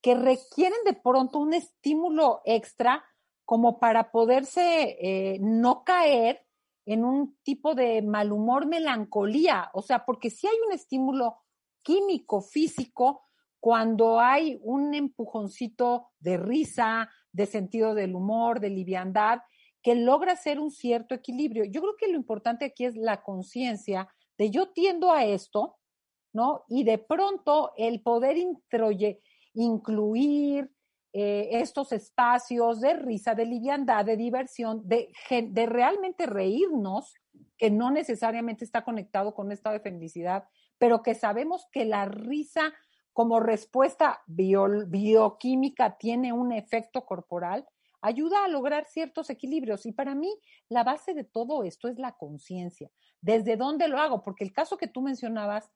que requieren de pronto un estímulo extra como para poderse eh, no caer en un tipo de mal humor, melancolía, o sea, porque si hay un estímulo químico, físico, cuando hay un empujoncito de risa, de sentido del humor, de liviandad, que logra hacer un cierto equilibrio. Yo creo que lo importante aquí es la conciencia de yo tiendo a esto, ¿no? Y de pronto el poder introye, incluir eh, estos espacios de risa, de liviandad, de diversión, de, realmente reírnos, que no necesariamente está conectado con un estado de felicidad, pero que sabemos que la risa como respuesta bioquímica tiene un efecto corporal, ayuda a lograr ciertos equilibrios. Y para mí, la base de todo esto es la conciencia. ¿Desde dónde lo hago? Porque el caso que tú mencionabas,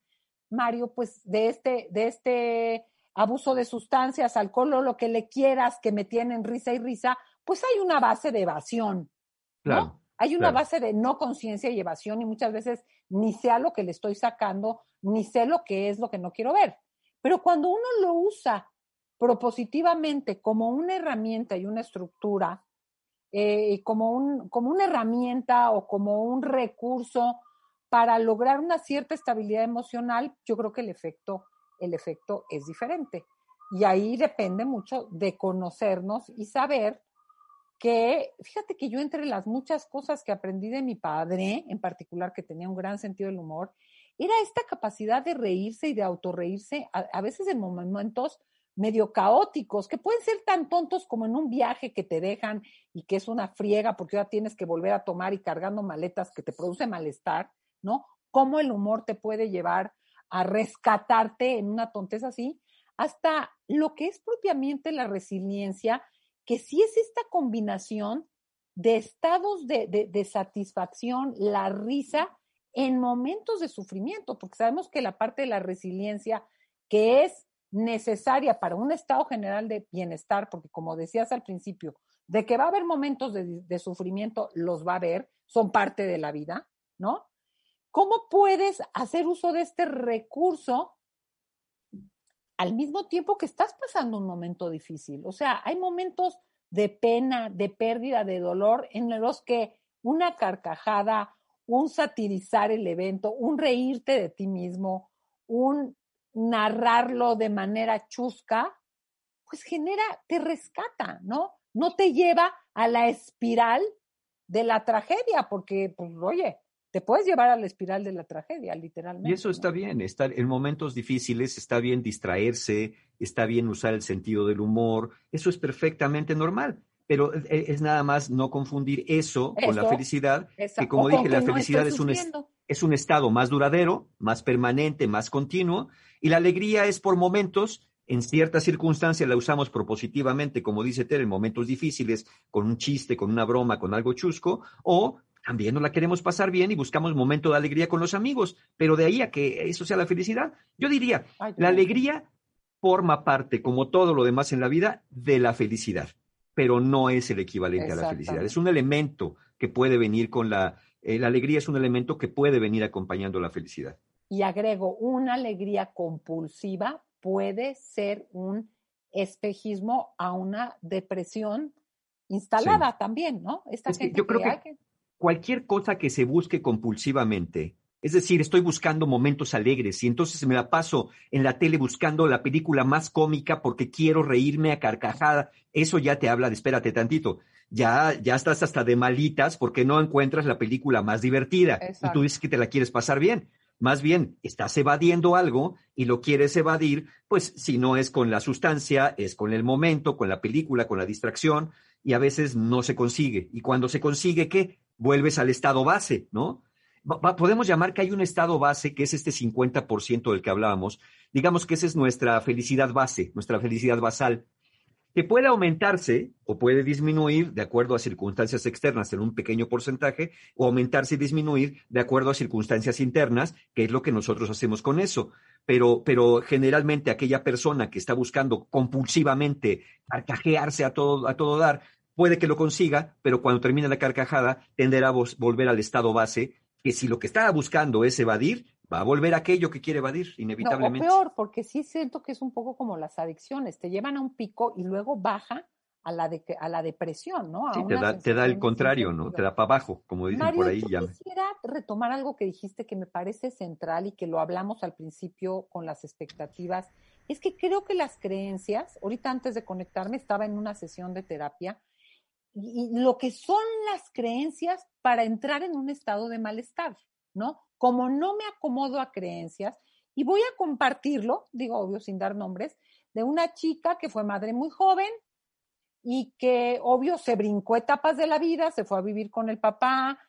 Mario, pues de este, de este abuso de sustancias, alcohol o lo que le quieras que me tienen risa y risa, pues hay una base de evasión, ¿no? hay una base de no conciencia y evasión y muchas veces ni sé a lo que le estoy sacando, ni sé lo que es lo que no quiero ver. Pero cuando uno lo usa propositivamente como una herramienta y una estructura, eh, como, un, como una herramienta o como un recurso para lograr una cierta estabilidad emocional, yo creo que el efecto, el efecto es diferente. Y ahí depende mucho de conocernos y saber que, fíjate que yo entre las muchas cosas que aprendí de mi padre, en particular, que tenía un gran sentido del humor, era esta capacidad de reírse y de autorreírse, a, a veces en momentos medio caóticos, que pueden ser tan tontos como en un viaje que te dejan y que es una friega porque ya tienes que volver a tomar y cargando maletas que te produce malestar, ¿no? Cómo el humor te puede llevar a rescatarte en una tonteza así, hasta lo que es propiamente la resiliencia, que sí es esta combinación de estados de, de satisfacción, la risa en momentos de sufrimiento, porque sabemos que la parte de la resiliencia, que es necesaria para un estado general de bienestar, porque como decías al principio, de que va a haber momentos de, sufrimiento, los va a haber, son parte de la vida, ¿no? ¿Cómo puedes hacer uso de este recurso al mismo tiempo que estás pasando un momento difícil? O sea, hay momentos de pena, de pérdida, de dolor en los que una carcajada, un satirizar el evento, un reírte de ti mismo, un narrarlo de manera chusca, pues genera, te rescata, ¿no? No te lleva a la espiral de la tragedia, porque, pues, oye, te puedes llevar a la espiral de la tragedia, literalmente. Y eso está bien, estar en momentos difíciles está bien distraerse, está bien usar el sentido del humor, eso es perfectamente normal. Pero e, e, es nada más no confundir eso, con la felicidad, que como dije, la felicidad es un, es un estado más duradero, más permanente, más continuo, y la alegría es por momentos, en ciertas circunstancias la usamos propositivamente, como dice Ter, en momentos difíciles, con un chiste, con una broma, con algo chusco, o también no la queremos pasar bien y buscamos momento de alegría con los amigos, pero de ahí a que eso sea la felicidad, yo diría, la alegría forma parte, como todo lo demás en la vida, de la felicidad, pero no es el equivalente a la felicidad, es un elemento que puede venir con la, eh, la alegría es un elemento que puede venir acompañando la felicidad. Y agrego una alegría compulsiva, puede ser un espejismo a una depresión instalada también, ¿no? yo creo que, cualquier cosa que se busque compulsivamente, es decir, estoy buscando momentos alegres y entonces me la paso en la tele buscando la película más cómica porque quiero reírme a carcajada, eso ya te habla de espérate tantito. Ya, ya estás hasta de malitas porque no encuentras la película más divertida y tú dices que te la quieres pasar bien. Más bien, estás evadiendo algo y lo quieres evadir, pues si no es con la sustancia, es con el momento, con la película, con la distracción, y a veces no se consigue. Y cuando se consigue, ¿qué? Vuelves al estado base, ¿no? podemos llamar que hay un estado base que es este 50% del que hablábamos. Digamos que esa es nuestra felicidad base, nuestra felicidad basal que puede aumentarse o puede disminuir de acuerdo a circunstancias externas en un pequeño porcentaje, o aumentarse y disminuir de acuerdo a circunstancias internas, que es lo que nosotros hacemos con eso. Pero, pero generalmente aquella persona que está buscando compulsivamente carcajearse a todo, a todo dar, puede que lo consiga, pero cuando termina la carcajada tenderá a volver al estado base, que si lo que estaba buscando es evadir, va a volver aquello que quiere evadir, inevitablemente. No, o peor, porque sí siento que es un poco como las adicciones, te llevan a un pico y luego baja a la, de, a la depresión, ¿no? sí, te da, el contrario, ¿no? Te da para abajo, como dicen por ahí. Yo quisiera retomar algo que dijiste que me parece central y que lo hablamos al principio con las expectativas. Es que creo que las creencias, ahorita antes de conectarme estaba en una sesión de terapia, lo que son las creencias para entrar en un estado de malestar, ¿no? como no me acomodo a creencias, y voy a compartirlo, digo obvio sin dar nombres, de una chica que fue madre muy joven y que obvio se brincó etapas de la vida, se fue a vivir con el papá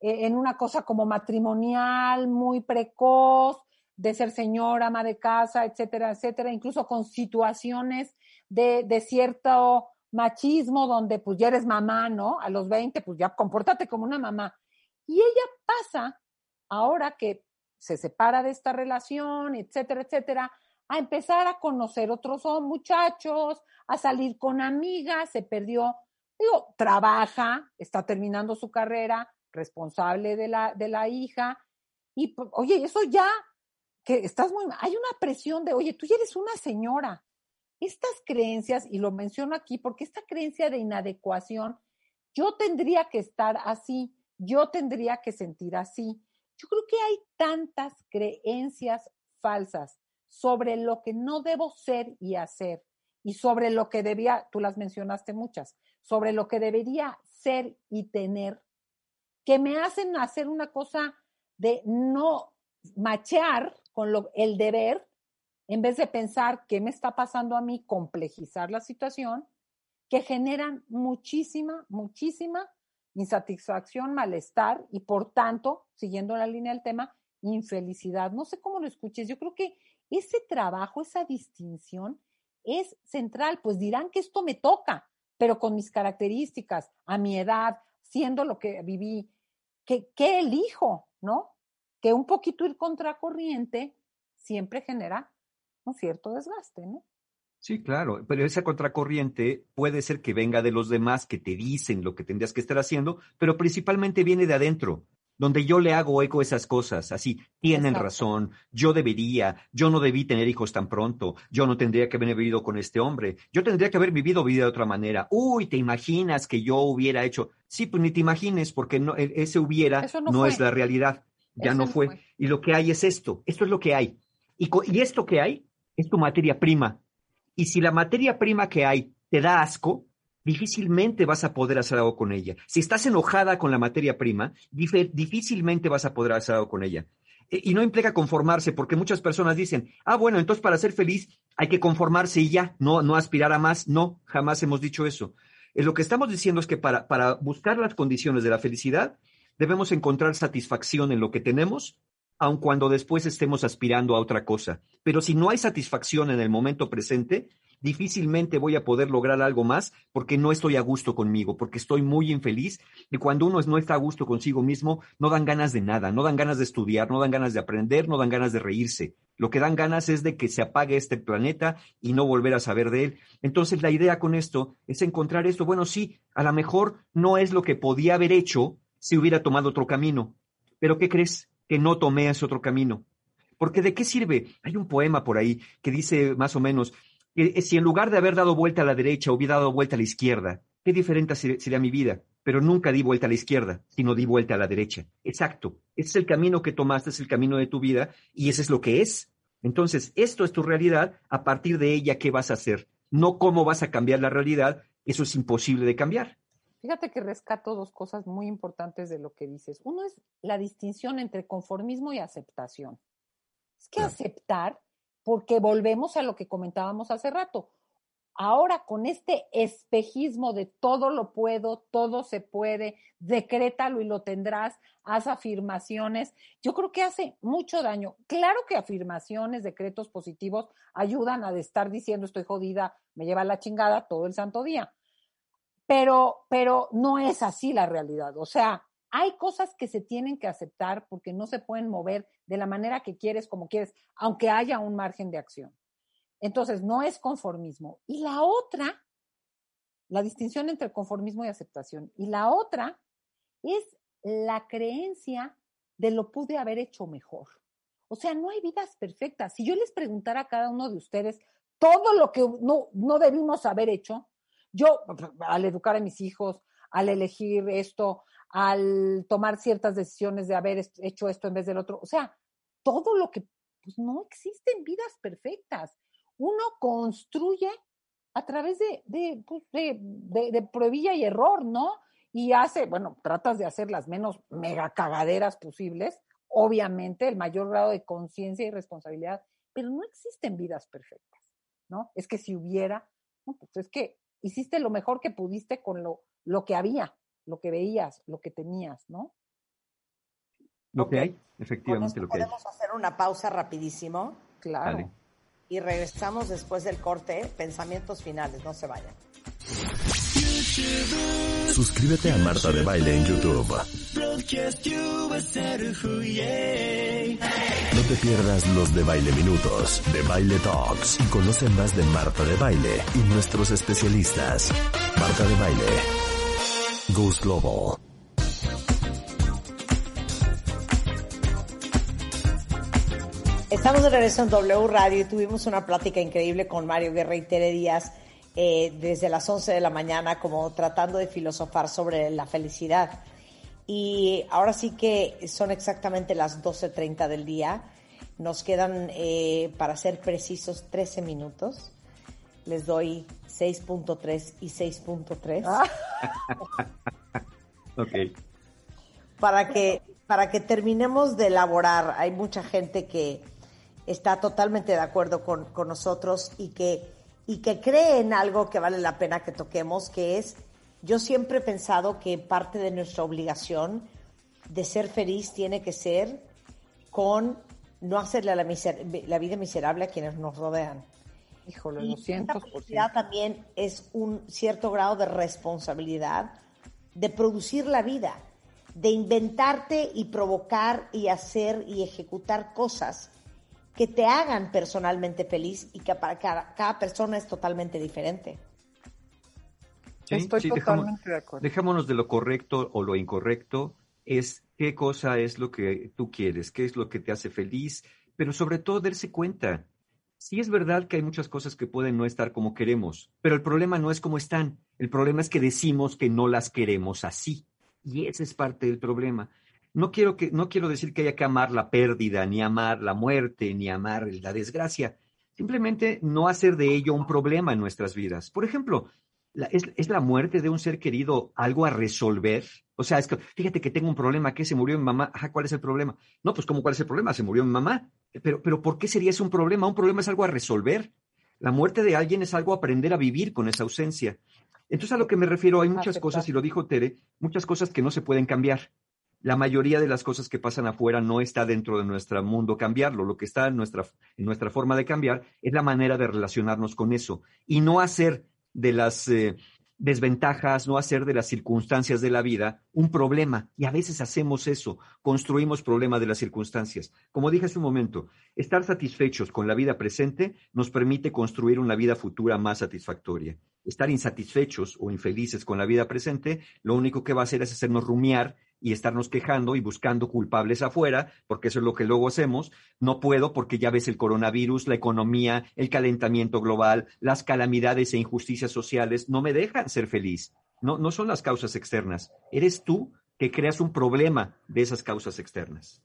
eh, en una cosa como matrimonial, muy precoz, de ser señora, ama de casa, etcétera, etcétera, incluso con situaciones de, de cierto machismo donde pues ya eres mamá, ¿no? A los 20, pues ya compórtate como una mamá. Y ella pasa ahora que se separa de esta relación, etcétera, etcétera, a empezar a conocer otros muchachos, a salir con amigas, se perdió Digo, trabaja, está terminando su carrera, responsable de la, de la hija, y pues, oye, eso ya, que estás muy, hay una presión de, oye, tú ya eres una señora. Estas creencias, y lo menciono aquí porque esta creencia de inadecuación, yo tendría que estar así, yo tendría que sentir así. Yo creo que hay tantas creencias falsas sobre lo que no debo ser y hacer y sobre lo que debía, tú las mencionaste muchas, sobre lo que debería ser y tener, que me hacen hacer una cosa de no machear con lo, el deber, en vez de pensar qué me está pasando a mí, complejizar la situación, que generan muchísima, muchísima insatisfacción, malestar y por tanto, siguiendo la línea del tema, infelicidad. No sé cómo lo escuches, yo creo que ese trabajo, esa distinción es central, pues dirán que esto me toca, pero con mis características, a mi edad, siendo lo que viví, ¿qué, qué elijo? ¿No? Que un poquito ir contracorriente siempre genera un cierto desgaste, ¿no? Sí, claro, pero esa contracorriente puede ser que venga de los demás que te dicen lo que tendrías que estar haciendo, pero principalmente viene de adentro, donde yo le hago eco a esas cosas, así, tienen Exacto. razón, yo debería, yo no debí tener hijos tan pronto, yo no tendría que haber vivido con este hombre, yo tendría que haber vivido vida de otra manera. Uy, ¿te imaginas que yo hubiera hecho? Sí, pues ni te imagines, porque no, e- ese hubiera Eso no, no es la realidad, ya no no fue. Y lo que hay es esto, esto es lo que hay. Y esto que hay es tu materia prima. Y si la materia prima que hay te da asco, difícilmente vas a poder hacer algo con ella. Si estás enojada con la materia prima, dif- difícilmente vas a poder hacer algo con ella. E- Y no implica conformarse, porque muchas personas dicen, ah, bueno, entonces para ser feliz hay que conformarse y ya, no, no aspirar a más. No, jamás hemos dicho eso. Eh, Lo que estamos diciendo es que para, para buscar las condiciones de la felicidad, debemos encontrar satisfacción en lo que tenemos, aun cuando después estemos aspirando a otra cosa. Pero si no hay satisfacción en el momento presente, difícilmente voy a poder lograr algo más porque no estoy a gusto conmigo, porque estoy muy infeliz. Y cuando uno no está a gusto consigo mismo, no dan ganas de nada, no dan ganas de estudiar, no dan ganas de aprender, no dan ganas de reírse. Lo que dan ganas es de que se apague este planeta y no volver a saber de él. Entonces la idea con esto es encontrar esto. Bueno, sí, a lo mejor no es lo que podía haber hecho si hubiera tomado otro camino. Pero ¿qué crees? Que no tomé ese otro camino. Porque ¿de qué sirve? Hay un poema por ahí que dice más o menos, que si en lugar de haber dado vuelta a la derecha hubiera dado vuelta a la izquierda, qué diferente ser- sería mi vida. Pero nunca di vuelta a la izquierda, sino di vuelta a la derecha. Exacto. Ese es el camino que tomaste, es el camino de tu vida y ese es lo que es. Entonces, esto es tu realidad. A partir de ella, ¿qué vas a hacer? No cómo vas a cambiar la realidad. Eso es imposible de cambiar. Fíjate que rescato dos cosas muy importantes de lo que dices. Uno es la distinción entre conformismo y aceptación. Es que Claro. aceptar, porque volvemos a lo que comentábamos hace rato. Ahora con este espejismo de todo lo puedo, todo se puede, decrétalo y lo tendrás, haz afirmaciones, yo creo que hace mucho daño. Claro que afirmaciones, decretos positivos ayudan a estar diciendo estoy jodida, me lleva la chingada todo el santo día pero, pero no es así la realidad. O sea, hay cosas que se tienen que aceptar porque no se pueden mover de la manera que quieres, como quieres, aunque haya un margen de acción. Entonces, no es conformismo. Y la otra, la distinción entre conformismo y aceptación. Y la otra es la creencia de lo pude haber hecho mejor. O sea, no hay vidas perfectas. Si yo les preguntara a cada uno de ustedes todo lo que no, no debimos haber hecho, yo, al educar a mis hijos, al elegir esto, al tomar ciertas decisiones de haber hecho esto en vez del otro, o sea, todo lo que, pues no existen vidas perfectas. Uno construye a través de, de, pues, de, de- pruebilla y error, ¿no? Y hace, bueno, tratas de hacer las menos mega cagaderas posibles, obviamente, el mayor grado de conciencia y responsabilidad, pero no existen vidas perfectas, ¿no? Es que si hubiera, pues es que hiciste lo mejor que pudiste con lo, lo que había, lo que veías, lo que tenías, ¿no? Lo que hay, Con efectivamente esto lo que hay. podemos hacer una pausa rapidísimo Claro. Dale. y regresamos después del corte. Pensamientos finales, no se vayan. Suscríbete a Marta de Baile en YouTube. No te pierdas los de Baile Minutos, de Baile Talks y conoce más de Marta de Baile y nuestros especialistas. Marta de Baile, Goose Global. Estamos de regreso en W Radio y tuvimos una plática increíble con Mario Guerra y Tere Díaz eh, desde las 11 de la mañana, como tratando de filosofar sobre la felicidad. Y ahora sí que son exactamente las 12.30 del día. Nos quedan, eh, para ser precisos, 13 minutos. Les doy 6.3 y 6.3. Ok. para que para que terminemos de elaborar. Hay mucha gente que está totalmente de acuerdo con, con nosotros y que, y que cree en algo que vale la pena que toquemos, que es, yo siempre he pensado que parte de nuestra obligación de ser feliz tiene que ser con no hacerle la, miser- la vida miserable a quienes nos rodean. Híjole, Y lo siento. esta por felicidad también es un cierto grado de responsabilidad de producir la vida, de inventarte y provocar y hacer y ejecutar cosas que te hagan personalmente feliz y que para cada, cada persona es totalmente diferente. Sí, Estoy sí, dejamos- totalmente de acuerdo. Dejémonos de lo correcto o lo incorrecto, es qué cosa es lo que tú quieres, qué es lo que te hace feliz, pero sobre todo darse cuenta. Sí es verdad que hay muchas cosas que pueden no estar como queremos, pero el problema no es cómo están, el problema es que decimos que no las queremos así, y ese es parte del problema. No quiero, que, no quiero decir que haya que amar la pérdida, ni amar la muerte, ni amar la desgracia, simplemente no hacer de ello un problema en nuestras vidas. Por ejemplo, la- ¿es, es la muerte de un ser querido algo a resolver? O sea, es que, fíjate que tengo un problema, que se murió mi mamá. Ajá, ¿cuál es el problema? No, pues ¿cómo cuál es el problema? Se murió mi mamá. Pero, pero ¿por qué sería ese un problema? Un problema es algo a resolver. La muerte de alguien es algo a aprender a vivir con esa ausencia. Entonces, a lo que me refiero, hay muchas Aceptar. cosas, y lo dijo Tere, muchas cosas que no se pueden cambiar. La mayoría de las cosas que pasan afuera no está dentro de nuestro mundo cambiarlo. Lo que está en nuestra, en nuestra forma de cambiar es la manera de relacionarnos con eso y no hacer de las eh, desventajas, no hacer de las circunstancias de la vida un problema. Y a veces hacemos eso, construimos problemas de las circunstancias. Como dije hace un momento, estar satisfechos con la vida presente nos permite construir una vida futura más satisfactoria. Estar insatisfechos o infelices con la vida presente, lo único que va a hacer es hacernos rumiar y estarnos quejando y buscando culpables afuera, porque eso es lo que luego hacemos. No puedo porque ya ves el coronavirus, la economía, el calentamiento global, las calamidades e injusticias sociales no me dejan ser feliz. No, no son las causas externas. Eres tú que creas un problema de esas causas externas.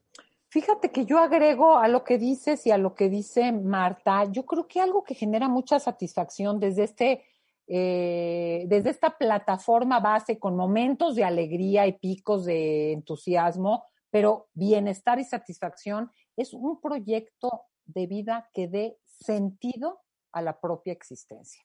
Fíjate que yo agrego a lo que dices y a lo que dice Marta, yo creo que algo que genera mucha satisfacción desde este eh, desde esta plataforma base con momentos de alegría y picos de entusiasmo, pero bienestar y satisfacción, es un proyecto de vida que dé sentido a la propia existencia.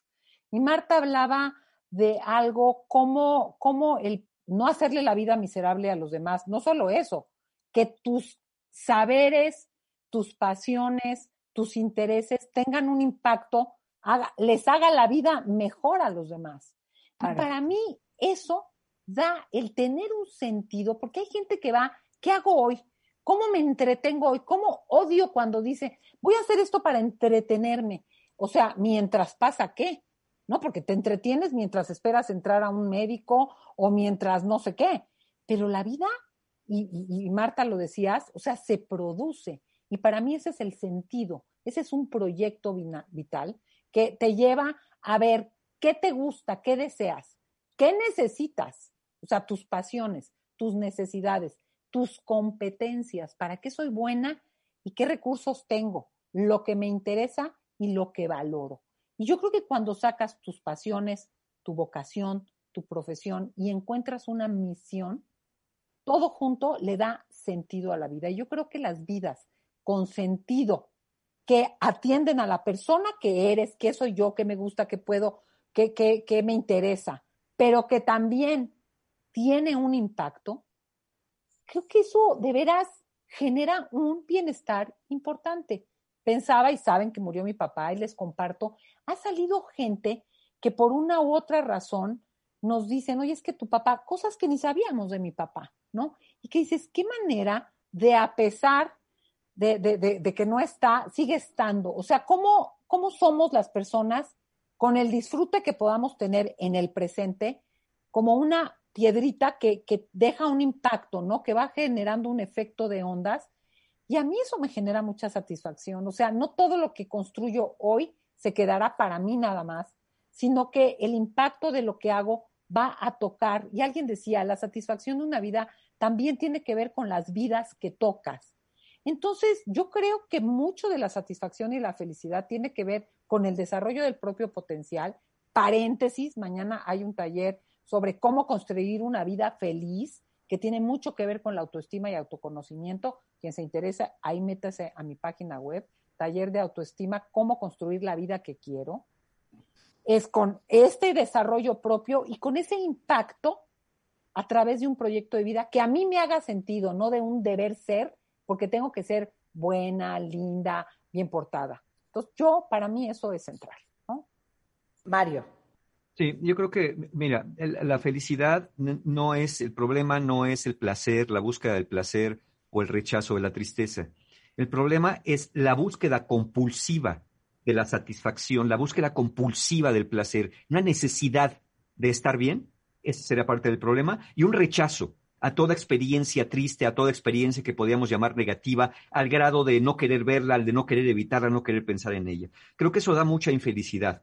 Y Marta hablaba de algo como, como el no hacerle la vida miserable a los demás, no solo eso, que tus saberes, tus pasiones, tus intereses tengan un impacto, haga, les haga la vida mejor a los demás. Y para mí eso da el tener un sentido, porque hay gente que va, ¿qué hago hoy? ¿Cómo me entretengo hoy? ¿Cómo odio cuando dice, voy a hacer esto para entretenerme? O sea, mientras pasa qué, ¿no? Porque te entretienes mientras esperas entrar a un médico o mientras no sé qué. Pero la vida, y, y, y Marta lo decías, o sea, se produce. Y para mí ese es el sentido, ese es un proyecto vital que te lleva a ver qué te gusta, qué deseas, qué necesitas, o sea, tus pasiones, tus necesidades, tus competencias, para qué soy buena y qué recursos tengo, lo que me interesa y lo que valoro. Y yo creo que cuando sacas tus pasiones, tu vocación, tu profesión y encuentras una misión, todo junto le da sentido a la vida. Y yo creo que las vidas con sentido, que atienden a la persona que eres, qué soy yo, qué me gusta, qué puedo, qué, qué me interesa, pero que también tiene un impacto, creo que eso de veras genera un bienestar importante. Pensaba y saben que murió mi papá y les comparto, ha salido gente que por una u otra razón nos dicen, oye, es que tu papá, cosas que ni sabíamos de mi papá, ¿no? Y que dices, qué manera de a pesar de, de, de, de, que no está, sigue estando. O sea, ¿cómo, ¿cómo somos las personas con el disfrute que podamos tener en el presente como una piedrita que, que deja un impacto, ¿no? Que va generando un efecto de ondas. Y a mí eso me genera mucha satisfacción. O sea, no todo lo que construyo hoy se quedará para mí nada más, sino que el impacto de lo que hago va a tocar. Y alguien decía, la satisfacción de una vida también tiene que ver con las vidas que tocas. Entonces, yo creo que mucho de la satisfacción y la felicidad tiene que ver con el desarrollo del propio potencial. Paréntesis, mañana hay un taller sobre cómo construir una vida feliz, que tiene mucho que ver con la autoestima y autoconocimiento. Quien se interesa, ahí métase a mi página web, taller de autoestima, cómo construir la vida que quiero. Es con este desarrollo propio y con ese impacto a través de un proyecto de vida que a mí me haga sentido, no de un deber ser, porque tengo que ser buena, linda, bien portada. Entonces, yo, para mí, eso es central. Mario. Sí, yo creo que, mira, la felicidad no es, el problema no es el placer, la búsqueda del placer o el rechazo de la tristeza. El problema es la búsqueda compulsiva de la satisfacción, la búsqueda compulsiva del placer, una necesidad de estar bien, ese sería parte del problema, y un rechazo a toda experiencia triste, a toda experiencia que podríamos llamar negativa, al grado de no querer verla, al de no querer evitarla, no querer pensar en ella. Creo que eso da mucha infelicidad.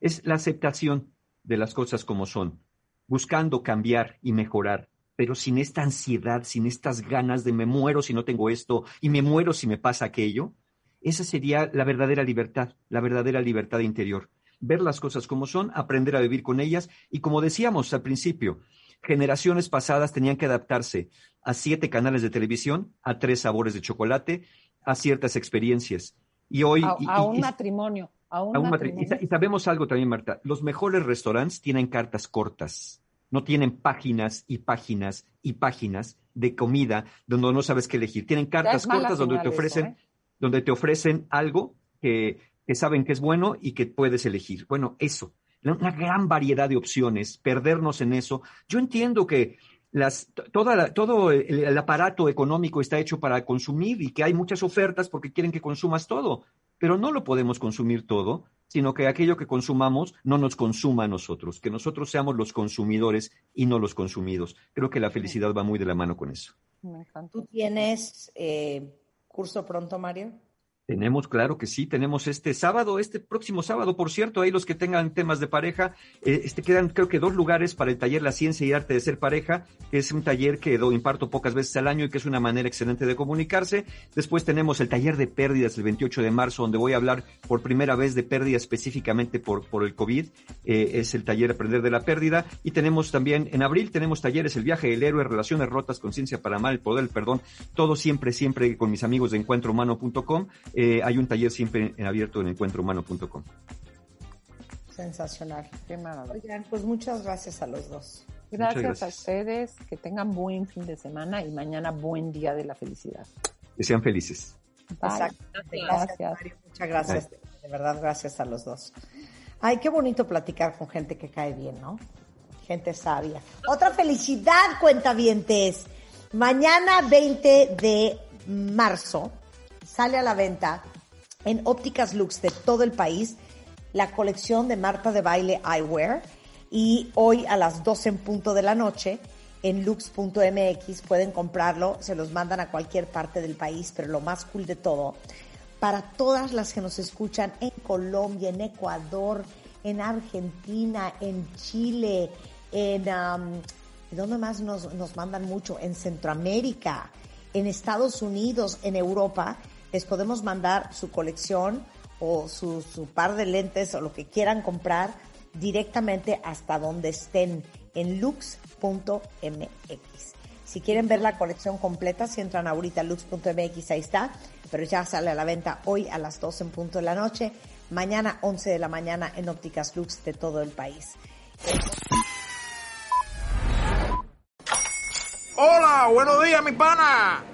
Es la aceptación de las cosas como son, buscando cambiar y mejorar, pero sin esta ansiedad, sin estas ganas de me muero si no tengo esto y me muero si me pasa aquello. Esa sería la verdadera libertad, la verdadera libertad interior. Ver las cosas como son, aprender a vivir con ellas y como decíamos al principio, generaciones pasadas tenían que adaptarse a siete canales de televisión, a tres sabores de chocolate, a ciertas experiencias. Y hoy... A, un matrimonio. A un, matrimonio. Y, sabemos algo también, Marta. Los mejores restaurantes tienen cartas cortas. No tienen páginas y páginas y páginas de comida donde no sabes qué elegir. Tienen cartas cortas donde te ofrecen, ¿eh? donde te ofrecen algo que, que saben que es bueno y que puedes elegir. Bueno, eso una gran variedad de opciones, perdernos en eso. Yo entiendo que las, toda todo el, aparato económico está hecho para consumir y que hay muchas ofertas porque quieren que consumas todo, pero no lo podemos consumir todo, sino que aquello que consumamos no nos consuma a nosotros, que nosotros seamos los consumidores y no los consumidos. Creo que la felicidad va muy de la mano con eso. ¿Tú tienes eh, curso pronto, Mario? Tenemos, claro que sí, tenemos este sábado, este próximo sábado, por cierto, ahí los que tengan temas de pareja, eh, este quedan creo que dos lugares para el taller La Ciencia y Arte de Ser Pareja, que es un taller que do, imparto pocas veces al año y que es una manera excelente de comunicarse. Después tenemos el taller de pérdidas el 28 de marzo, donde voy a hablar por primera vez de pérdidas específicamente por, por el COVID, eh, es el taller Aprender de la Pérdida. Y tenemos también, en abril tenemos talleres El Viaje del Héroe, Relaciones Rotas, Conciencia para Amar, El Poder, el Perdón, todo siempre, siempre con mis amigos de encuentrohumano.com eh, hay un taller siempre en abierto en encuentrohumano.com. Sensacional. Qué maravilla. pues muchas gracias a los dos. Gracias, a ustedes, que tengan buen fin de semana y mañana buen día de la felicidad. Que sean felices. Exacto. Gracias. Muchas gracias. De verdad, gracias a los dos. Ay, qué bonito platicar con gente que cae bien, ¿no? Gente sabia. Otra felicidad, cuentavientes. Mañana 20 de marzo sale a la venta en ópticas Lux de todo el país la colección de Marta de Baile Eyewear y hoy a las 12 en punto de la noche en lux.mx pueden comprarlo, se los mandan a cualquier parte del país, pero lo más cool de todo, para todas las que nos escuchan en Colombia, en Ecuador, en Argentina, en Chile, en... Um, ¿Dónde más nos, nos mandan mucho? En Centroamérica, en Estados Unidos, en Europa les podemos mandar su colección o su, par de lentes o lo que quieran comprar directamente hasta donde estén en lux.mx. Si quieren ver la colección completa, si entran ahorita a lux.mx, ahí está, pero ya sale a la venta hoy a las 12 en punto de la noche, mañana 11 de la mañana en ópticas Lux de todo el país. Hola, buenos días, mi pana.